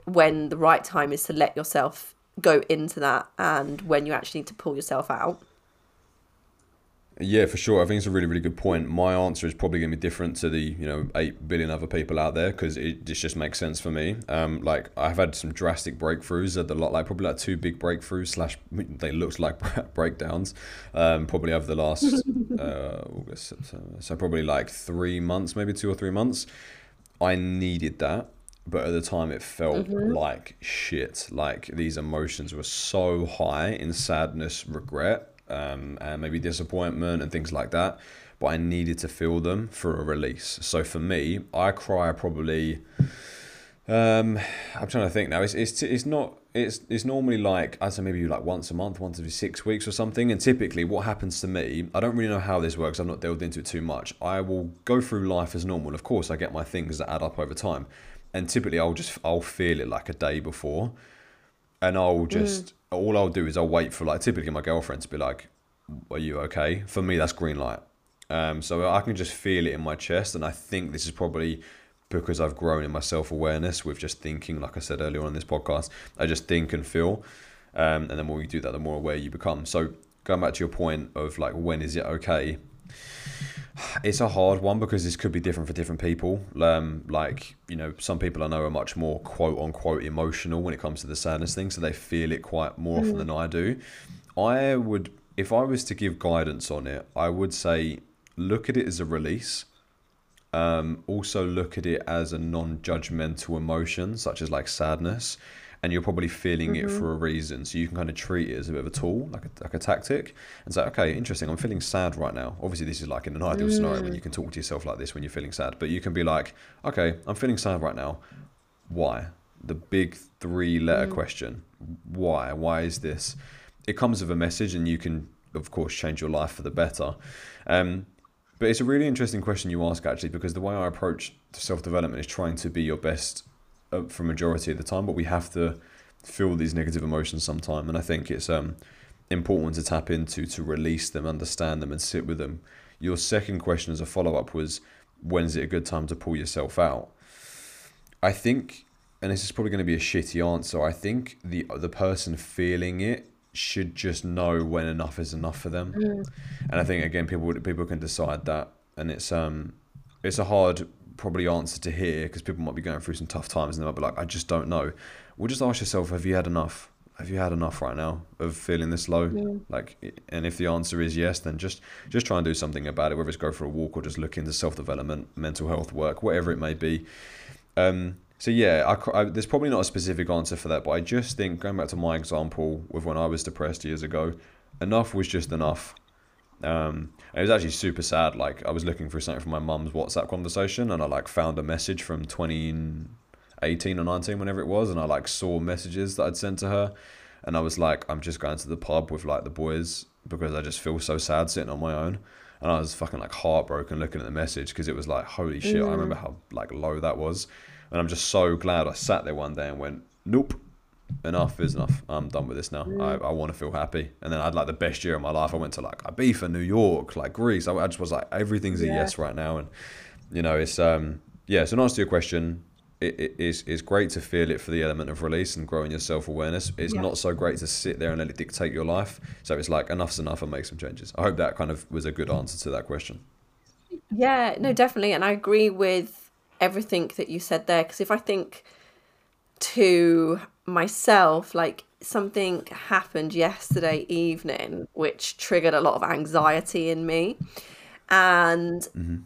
when the right time is to let yourself go into that and when you actually need to pull yourself out? Yeah, for sure. I think it's a really, really good point. My answer is probably going to be different to the you know eight billion other people out there because it just, just makes sense for me. Um, like I've had some drastic breakthroughs at the lot, like probably like two big breakthroughs slash they looked like breakdowns. Um, probably over the last uh, August, September. so probably like three months, maybe two or three months. I needed that but at the time it felt mm-hmm. like shit like these emotions were so high in sadness regret um, and maybe disappointment and things like that. But I needed to feel them for a release. So for me, I cry probably. Um, I'm trying to think now. It's it's it's not. It's it's normally like I say maybe like once a month, once every six weeks or something. And typically, what happens to me, I don't really know how this works. I've not delved into it too much. I will go through life as normal. Of course, I get my things that add up over time, and typically I'll just I'll feel it like a day before, and I'll just mm all I'll do is I'll wait for like typically my girlfriend to be like, "Are you okay?" For me, that's green light. Um, so I can just feel it in my chest, and I think this is probably because I've grown in my self awareness with just thinking. Like I said earlier on in this podcast, I just think and feel, um, and the more you do that, the more aware you become. So going back to your point of like when is it okay? It's a hard one because this could be different for different people. Um, like you know, some people I know are much more quote unquote emotional when it comes to the sadness thing, so they feel it quite more often mm. than I do. I would, if I was to give guidance on it, I would say look at it as a release. Um, also look at it as a non-judgmental emotion, such as like sadness and you're probably feeling mm-hmm. it for a reason. So you can kind of treat it as a bit of a tool, like a, like a tactic, and say, okay, interesting. I'm feeling sad right now. Obviously, this is like in an ideal mm. scenario when you can talk to yourself like this when you're feeling sad. But you can be like, okay, I'm feeling sad right now. Why? The big three-letter mm. question. Why? Why is this? It comes with a message, and you can, of course, change your life for the better. Um, but it's a really interesting question you ask, actually, because the way I approach self development is trying to be your best for majority of the time, but we have to feel these negative emotions sometime. And I think it's um, important to tap into to release them, understand them, and sit with them. Your second question as a follow up was when's it a good time to pull yourself out? I think, and this is probably going to be a shitty answer. I think the the person feeling it should just know when enough is enough for them. Mm. And I think again, people people can decide that, and it's um, it's a hard probably answer to hear because people might be going through some tough times and they might be like, I just don't know. Well, just ask yourself, have you had enough? have you had enough right now of feeling this low? Mm. Like, and if the answer is yes, then just just try and do something about it. Whether it's go for a walk or just look into self development, mental health work, whatever it may be. Um, so yeah, I, I, there's probably not a specific answer for that, but I just think going back to my example with when I was depressed years ago, enough was just enough. Um, it was actually super sad. Like I was looking for something from my mum's WhatsApp conversation, and I like found a message from 2018 or 19, whenever it was, and I like saw messages that I'd sent to her, and I was like, I'm just going to the pub with like the boys because I just feel so sad sitting on my own. And I was fucking like heartbroken looking at the message because it was like, holy shit, I remember how like low that was. And I'm just so glad I sat there one day and went, nope, enough is enough. I'm done with this now. I, I want to feel happy. And then I had like the best year of my life. I went to like Ibiza, New York, like Greece. I, I just was like, everything's a Yeah. yes right now. And, you know, it's, um, yeah, so in answer to your question, it, it is it's great to feel it for the element of release and growing your self awareness. It's Yeah. not so great to sit there and let it dictate your life. So it's like enough's enough and make some changes. I hope that kind of was a good answer to that question. Yeah, no, definitely. And I agree with everything that you said there. Because if I think to myself, like something happened yesterday evening, which triggered a lot of anxiety in me. And mm-hmm.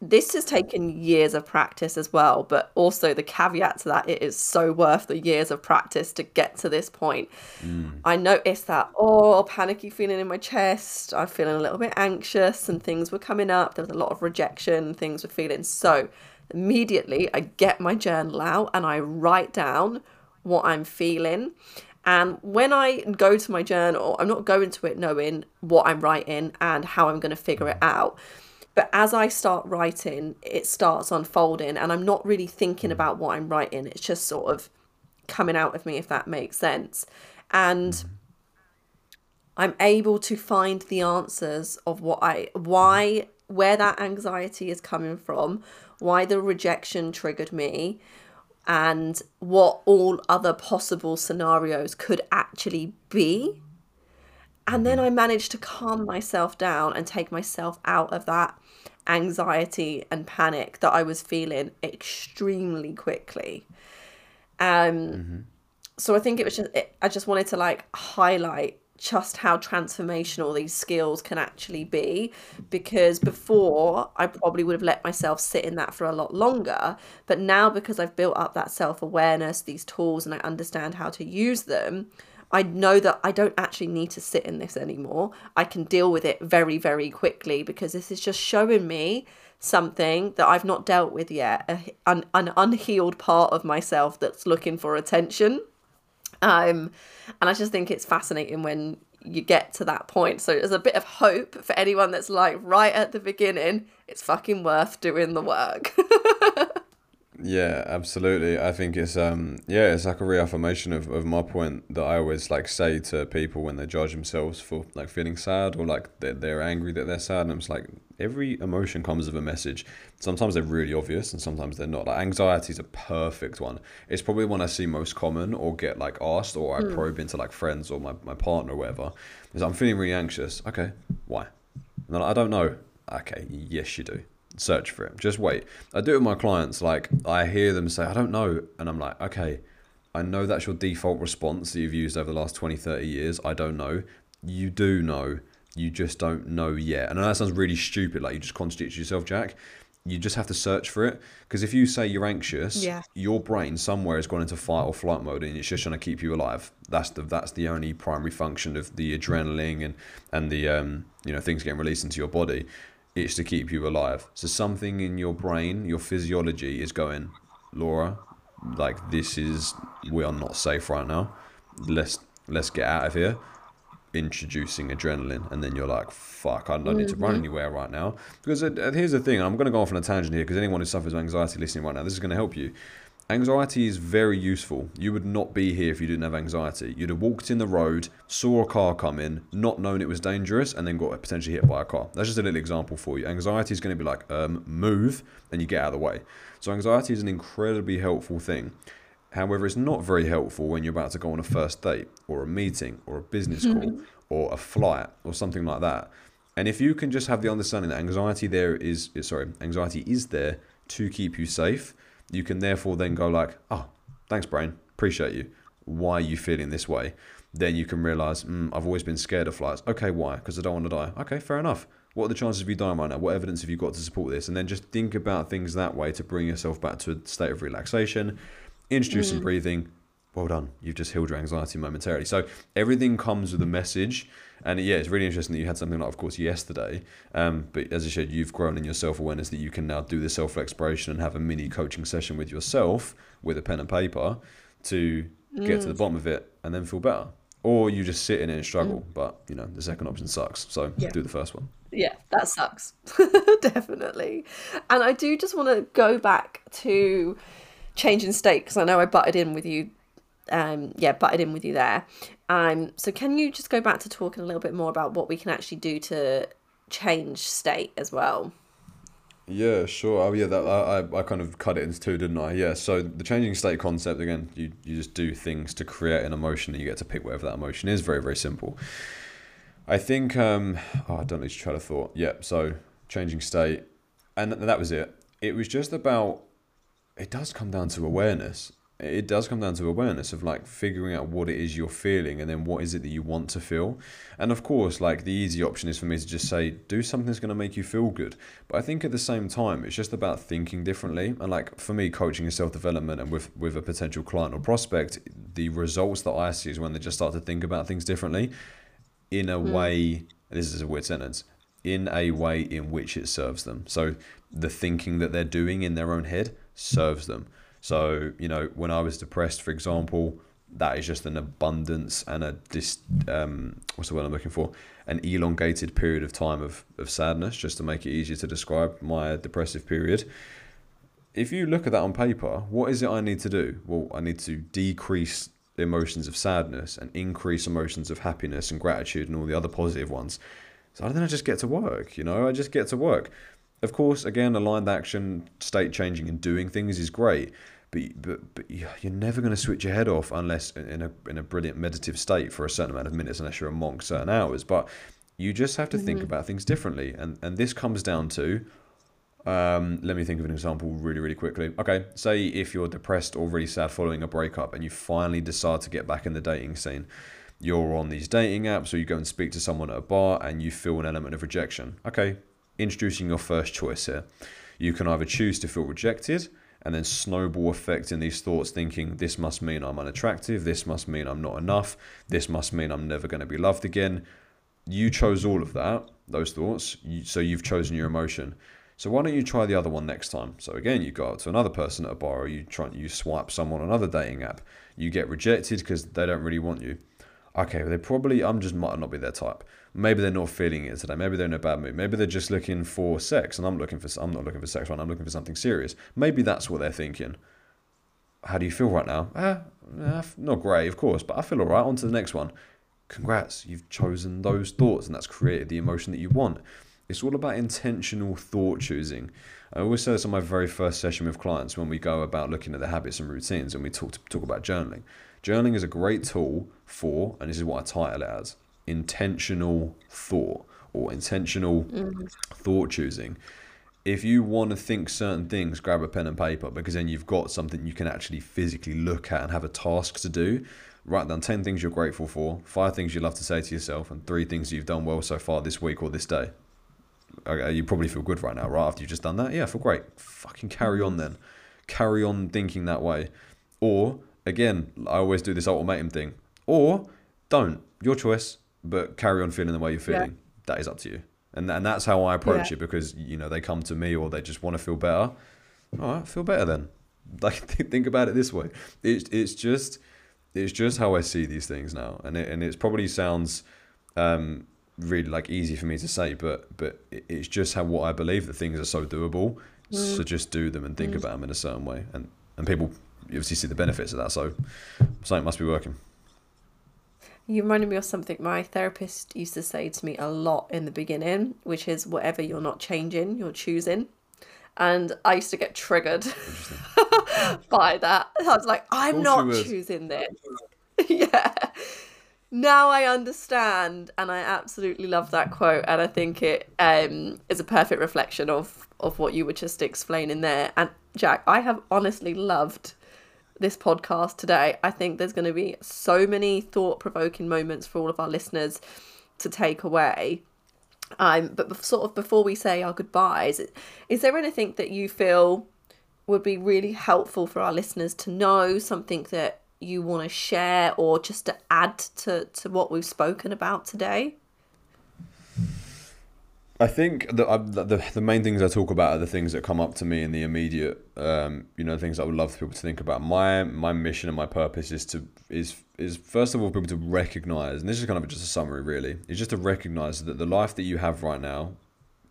this has taken years of practice as well. But also, the caveat to that, it is so worth the years of practice to get to this point. Mm. I noticed that, oh, panicky feeling in my chest. I'm feeling a little bit anxious and things were coming up. There was a lot of rejection, things were feeling. So immediately I get my journal out and I write down what I'm feeling. And when I go to my journal, I'm not going to it knowing what I'm writing and how I'm going to figure it out. But as I start writing, it starts unfolding, and I'm not really thinking about what I'm writing. It's just sort of coming out of me, if that makes sense. And I'm able to find the answers of what I, why, where that anxiety is coming from, why the rejection triggered me, and what all other possible scenarios could actually be. And then I managed to calm myself down and take myself out of that anxiety and panic that I was feeling extremely quickly. Um, so I think it was just it, I just wanted to like highlight just how transformational these skills can actually be because before I probably would have let myself sit in that for a lot longer but now because I've built up that self-awareness these tools and I understand how to use them I know that I don't actually need to sit in this anymore. I can deal with it very very quickly because this is just showing me something that I've not dealt with yet a, an, an unhealed part of myself that's looking for attention um, and I just think it's fascinating when you get to that point. So there's a bit of hope for anyone that's like right at the beginning. It's fucking worth doing the work. Yeah, absolutely. I think it's um yeah, it's like a reaffirmation of, of my point that I always like say to people when they judge themselves for like feeling sad or like they're, they're angry that they're sad and I'm just like every emotion comes with a message. Sometimes they're really obvious and sometimes they're not. Like anxiety is a perfect one. It's probably one I see most common or get like asked or I probe into like friends or my, my partner or whatever. Is I'm feeling really anxious. Okay, why? And like, I don't know. Okay, yes you do search for it. Just wait. I do it with my clients. Like I hear them say, I don't know. And I'm like, okay, I know that's your default response that you've used over the last 20, 30 years. I don't know. You do know. You just don't know yet. And I know that sounds really stupid. Like you just contradict yourself, Jack. You just have to search for it. Because if you say you're anxious, Yeah. your brain somewhere has gone into fight or flight mode and it's just trying to keep you alive. That's the that's the only primary function of the adrenaline and, and the um, you know, things getting released into your body it's to keep you alive. So something in your brain, your physiology is going, Laura, like this is we are not safe right now. Let's let's get out of here. Introducing adrenaline, and then you're like, "Fuck! I don't need to run anywhere right now." Because uh, uh, here's the thing: I'm going to go off on a tangent here because anyone who suffers anxiety listening right now, this is going to help you. Anxiety is very useful. You would not be here if you didn't have anxiety. You'd have walked in the road, saw a car come in, not known it was dangerous, and then got potentially hit by a car. That's just a little example for you. Anxiety is going to be like, um, move, and you get out of the way. So anxiety is an incredibly helpful thing. However, it's not very helpful when you're about to go on a first date, or a meeting, or a business call, or a flight, or something like that. And if you can just have the understanding that anxiety there is, is sorry, anxiety is there to keep you safe, you can therefore then go like, oh, thanks, brain, appreciate you. Why are you feeling this way? then you can realize mm, I've always been scared of flights. Okay, why? Because I don't want to die. Okay, fair enough. What are the chances of you dying right now? What evidence have you got to support this? And then just think about things that way to bring yourself back to a state of relaxation. Introduce some breathing. Well done. You've just healed your anxiety momentarily. So everything comes with a message. And yeah, it's really interesting that you had something like, of course, yesterday. Um, but as I said, you've grown in your self awareness that you can now do the self exploration and have a mini coaching session with yourself with a pen and paper to get to the bottom of it and then feel better. Or you just sit in it and struggle. But, you know, the second option sucks. So Yeah. do the first one. Yeah, that sucks. Definitely. And I do just want to go back to changing state because I know I butted in with you. Um, yeah, butted in with you there. Um, so can you just go back to talking a little bit more about what we can actually do to change state as well? Yeah, sure. Oh, yeah, that I, I- kind of cut it into two, didn't I? Yeah. So the changing state concept again, you you just do things to create an emotion, and you get to pick whatever that emotion is. Very very simple. I think. Um, oh, I don't need to try to thought. Yeah. So changing state, and th- that was it. It was just about. It does come down to awareness. It does come down to awareness of like figuring out what it is you're feeling and then what is it that you want to feel. And of course, like the easy option is for me to just say, do something that's going to make you feel good. But I think at the same time, it's just about thinking differently. And like for me, coaching and self development and with, with a potential client or prospect, the results that I see is when they just start to think about things differently in a hmm. way, this is a weird sentence, in a way in which it serves them. So the thinking that they're doing in their own head serves them. So, you know, when I was depressed, for example, that is just an abundance and a dis um what's the word I'm looking for? An elongated period of time of, of sadness, just to make it easier to describe my depressive period. If you look at that on paper, what is it I need to do? Well, I need to decrease the emotions of sadness and increase emotions of happiness and gratitude and all the other positive ones. So I then I just get to work, you know, I just get to work. Of course, again, aligned action, state changing, and doing things is great, but but, but you- you're never going to switch your head off unless in a in a brilliant meditative state for a certain amount of minutes, unless you're a monk, certain hours. But you just have to think about things differently, and and this comes down to. Um, let me think of an example really, really quickly. Okay, say if you're depressed or really sad following a breakup and you finally decide to get back in the dating scene, you're on these dating apps or you go and speak to someone at a bar and you feel an element of rejection. Okay, introducing your first choice here. You can either choose to feel rejected and then snowball effect in these thoughts, thinking this must mean I'm unattractive, this must mean I'm not enough, this must mean I'm never going to be loved again. You chose all of that, those thoughts, so you've chosen your emotion. So why don't you try the other one next time? So again, you go to another person at a bar, or you try you swipe someone on another dating app. You get rejected because they don't really want you. Okay, well, they probably I'm just might not be their type. Maybe they're not feeling it today. Maybe they're in a bad mood. Maybe they're just looking for sex, and I'm looking for I'm not looking for sex right. I'm looking for something serious. Maybe that's what they're thinking. How do you feel right now? Ah, ah, not great, of course, but I feel all right. On to the next one. Congrats, you've chosen those thoughts, and that's created the emotion that you want. It's all about intentional thought choosing. I always say this on my very first session with clients when we go about looking at the habits and routines and we talk talk about journaling. Journaling is a great tool for, and this is what I title it as, intentional thought or intentional mm. thought choosing. If you want to think certain things, grab a pen and paper because then you've got something you can actually physically look at and have a task to do. Write down 10 things you're grateful for, five things you love to say to yourself, and three things you've done well so far this week or this day. Okay, you probably feel good right now, right? After you've just done that? Yeah, I feel great. Fucking carry on mm-hmm. then. Carry on thinking that way. Or, again, I always do this ultimatum thing. Or, don't. Your choice, but carry on feeling the way you're Yeah. feeling. That is up to you. And, and that's how I approach Yeah. it because, you know, they come to me or they just want to feel better. All right, feel better then. Like, think about it this way. It's, it's just it's just how I see these things now, and it and it's probably sounds um, really like easy for me to say, but but it's just how what I believe that things are so doable. So just do them and think about them in a certain way, and and people obviously see the benefits of that. So something must be working. You reminded me of something my therapist used to say to me a lot in the beginning, which is whatever you're not changing, you're choosing. And I used to get triggered by that. I was like, I'm not choosing this. yeah. Now I understand, and I absolutely love that quote, and I think it um, is a perfect reflection of of what you were just explaining there. And Jack, I have honestly loved this podcast today. I think there's going to be so many thought provoking moments for all of our listeners to take away. Um, but sort of before we say our goodbyes, is there anything that you feel would be really helpful for our listeners to know? Something that you want to share, or just to add to to what we've spoken about today? I think the, the the main things I talk about are the things that come up to me in the immediate, um, you know, things I would love people to think about. My my mission and my purpose is to is is first of all people to recognize, and this is kind of just a summary, really, is just to recognize that the life that you have right now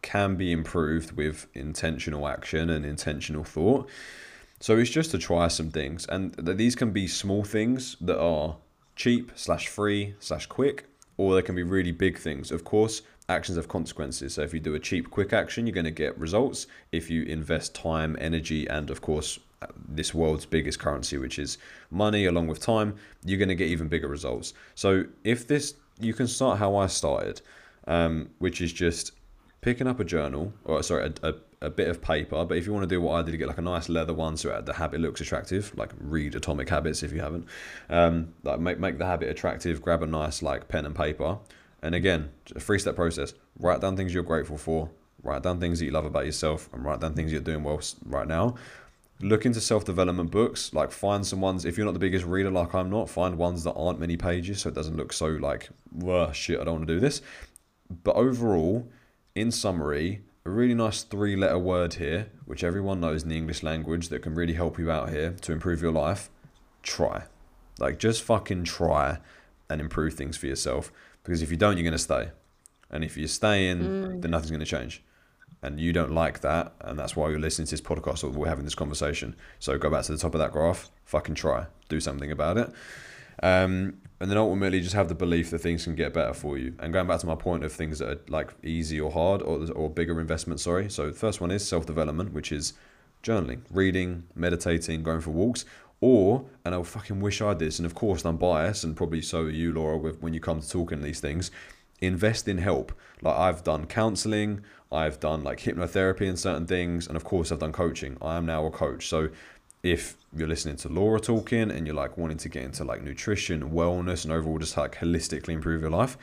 can be improved with intentional action and intentional thought. So it's just to try some things, and these can be small things that are cheap slash free slash quick, or they can be really big things. Of course actions have consequences. So if you do a cheap, quick action, you're going to get results. If you invest time, energy, and of course, this world's biggest currency, which is money, along with time, you're going to get even bigger results. So if this, you can start how I started, um, which is just picking up a journal, or sorry, a, a, a, bit of paper. But if you want to do what I did, get like a nice leather one so the habit looks attractive. Like read Atomic Habits if you haven't. Um, like make make the habit attractive. Grab a nice like pen and paper and again, a three step process. Write down things you're grateful for, write down things that you love about yourself, and write down things you're doing well right now. Look into self development books. Like, find some ones, if you're not the biggest reader like I'm not, find ones that aren't many pages so it doesn't look so like, well, shit, I don't want to do this. But overall, in summary, a really nice three letter word here, which everyone knows in the English language that can really help you out here to improve your life try. Like, just fucking try and improve things for yourself. Because if you don't, you're going to stay. And if you're staying, mm. then nothing's going to change. And you don't like that. And that's why you're listening to this podcast or we're having this conversation. So go back to the top of that graph, fucking try, do something about it. Um, and then ultimately just have the belief that things can get better for you. And going back to my point of things that are like easy or hard or, or bigger investment, sorry. So the first one is self development, which is journaling, reading, meditating, going for walks, or, and I fucking wish I did this, and of course I'm biased, and probably so are you, Laura, with, when you come to talking these things, invest in help. Like I've done counseling, I've done like hypnotherapy and certain things, and of course I've done coaching. I am now a coach. So if you're listening to Laura talking and you're like wanting to get into like nutrition, wellness, and overall just like holistically improve your life,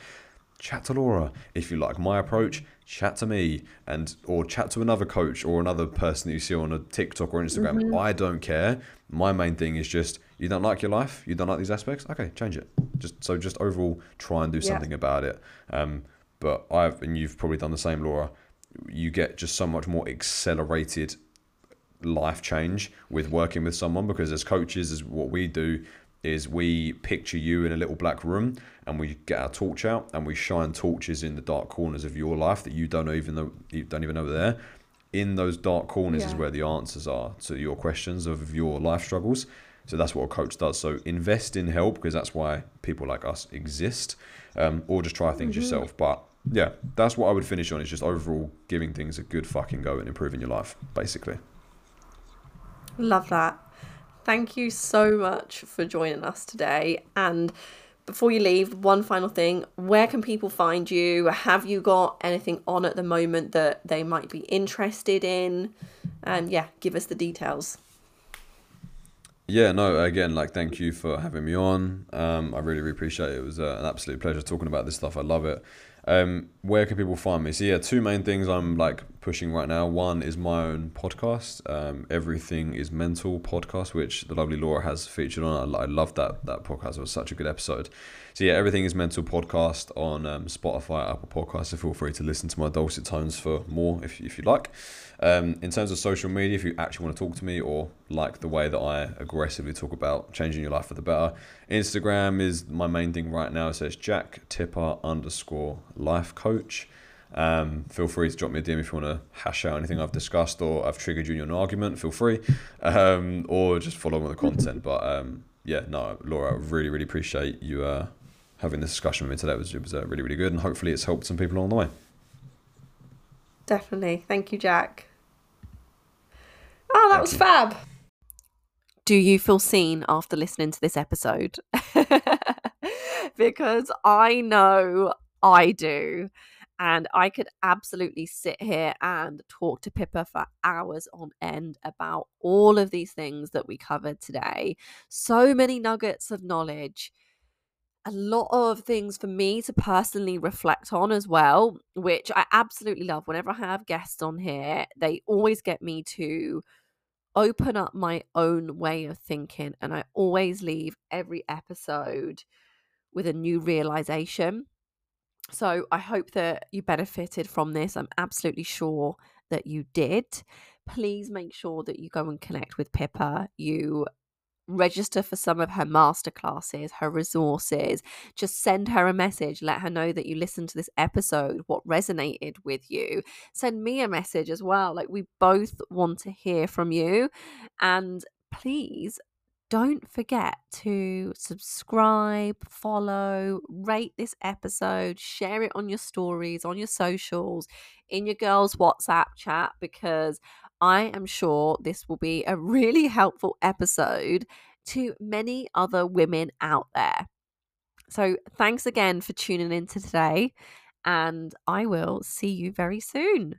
chat to Laura. If you like my approach, chat to me and or chat to another coach or another person that you see on a TikTok or Instagram. Mm-hmm. I don't care. My main thing is just you don't like your life, you don't like these aspects. Okay, change it. Just so just overall try and do yeah. something about it. Um, but I've and you've probably done the same, Laura. You get just so much more accelerated life change with working with someone because as coaches, is what we do is we picture you in a little black room and we get our torch out and we shine torches in the dark corners of your life that you don't even know you don't even know there in those dark corners yeah. is where the answers are to your questions of your life struggles. So that's what a coach does. So invest in help because that's why people like us exist, um, or just try things mm-hmm. yourself. But yeah, that's what I would finish on. Is just overall giving things a good fucking go and improving your life, basically. Love that. Thank you so much for joining us today. And before you leave, one final thing where can people find you? Have you got anything on at the moment that they might be interested in? And yeah, give us the details. Yeah, no, again, like, thank you for having me on. Um, I really, really appreciate it. It was uh, an absolute pleasure talking about this stuff. I love it. Um, where can people find me? So yeah, two main things I'm like pushing right now. One is my own podcast, um, Everything Is Mental podcast, which the lovely Laura has featured on. I, I love that that podcast. It was such a good episode. So yeah, Everything Is Mental podcast on um, Spotify, Apple Podcasts. So feel free to listen to my dulcet tones for more if if you like. Um, in terms of social media, if you actually want to talk to me or like the way that I aggressively talk about changing your life for the better, Instagram is my main thing right now. So it's Jack Tipper underscore life coach. Um, feel free to drop me a DM if you want to hash out anything I've discussed or I've triggered you in an argument. Feel free, um, or just follow on the content. But um, yeah, no, Laura, I really, really appreciate you uh, having this discussion with me today. It was, it was uh, really, really good, and hopefully it's helped some people along the way. Definitely. Thank you, Jack. Oh, that Thank was you. fab. Do you feel seen after listening to this episode? because I know I do. And I could absolutely sit here and talk to Pippa for hours on end about all of these things that we covered today. So many nuggets of knowledge a lot of things for me to personally reflect on as well, which I absolutely love. Whenever I have guests on here, they always get me to open up my own way of thinking. And I always leave every episode with a new realization. So I hope that you benefited from this. I'm absolutely sure that you did. Please make sure that you go and connect with Pippa. You register for some of her masterclasses, her resources. Just send her a message. Let her know that you listened to this episode, what resonated with you. Send me a message as well. Like, we both want to hear from you. And please don't forget to subscribe, follow, rate this episode, share it on your stories, on your socials, in your girls' WhatsApp chat, because I am sure this will be a really helpful episode to many other women out there. So, thanks again for tuning in to today, and I will see you very soon.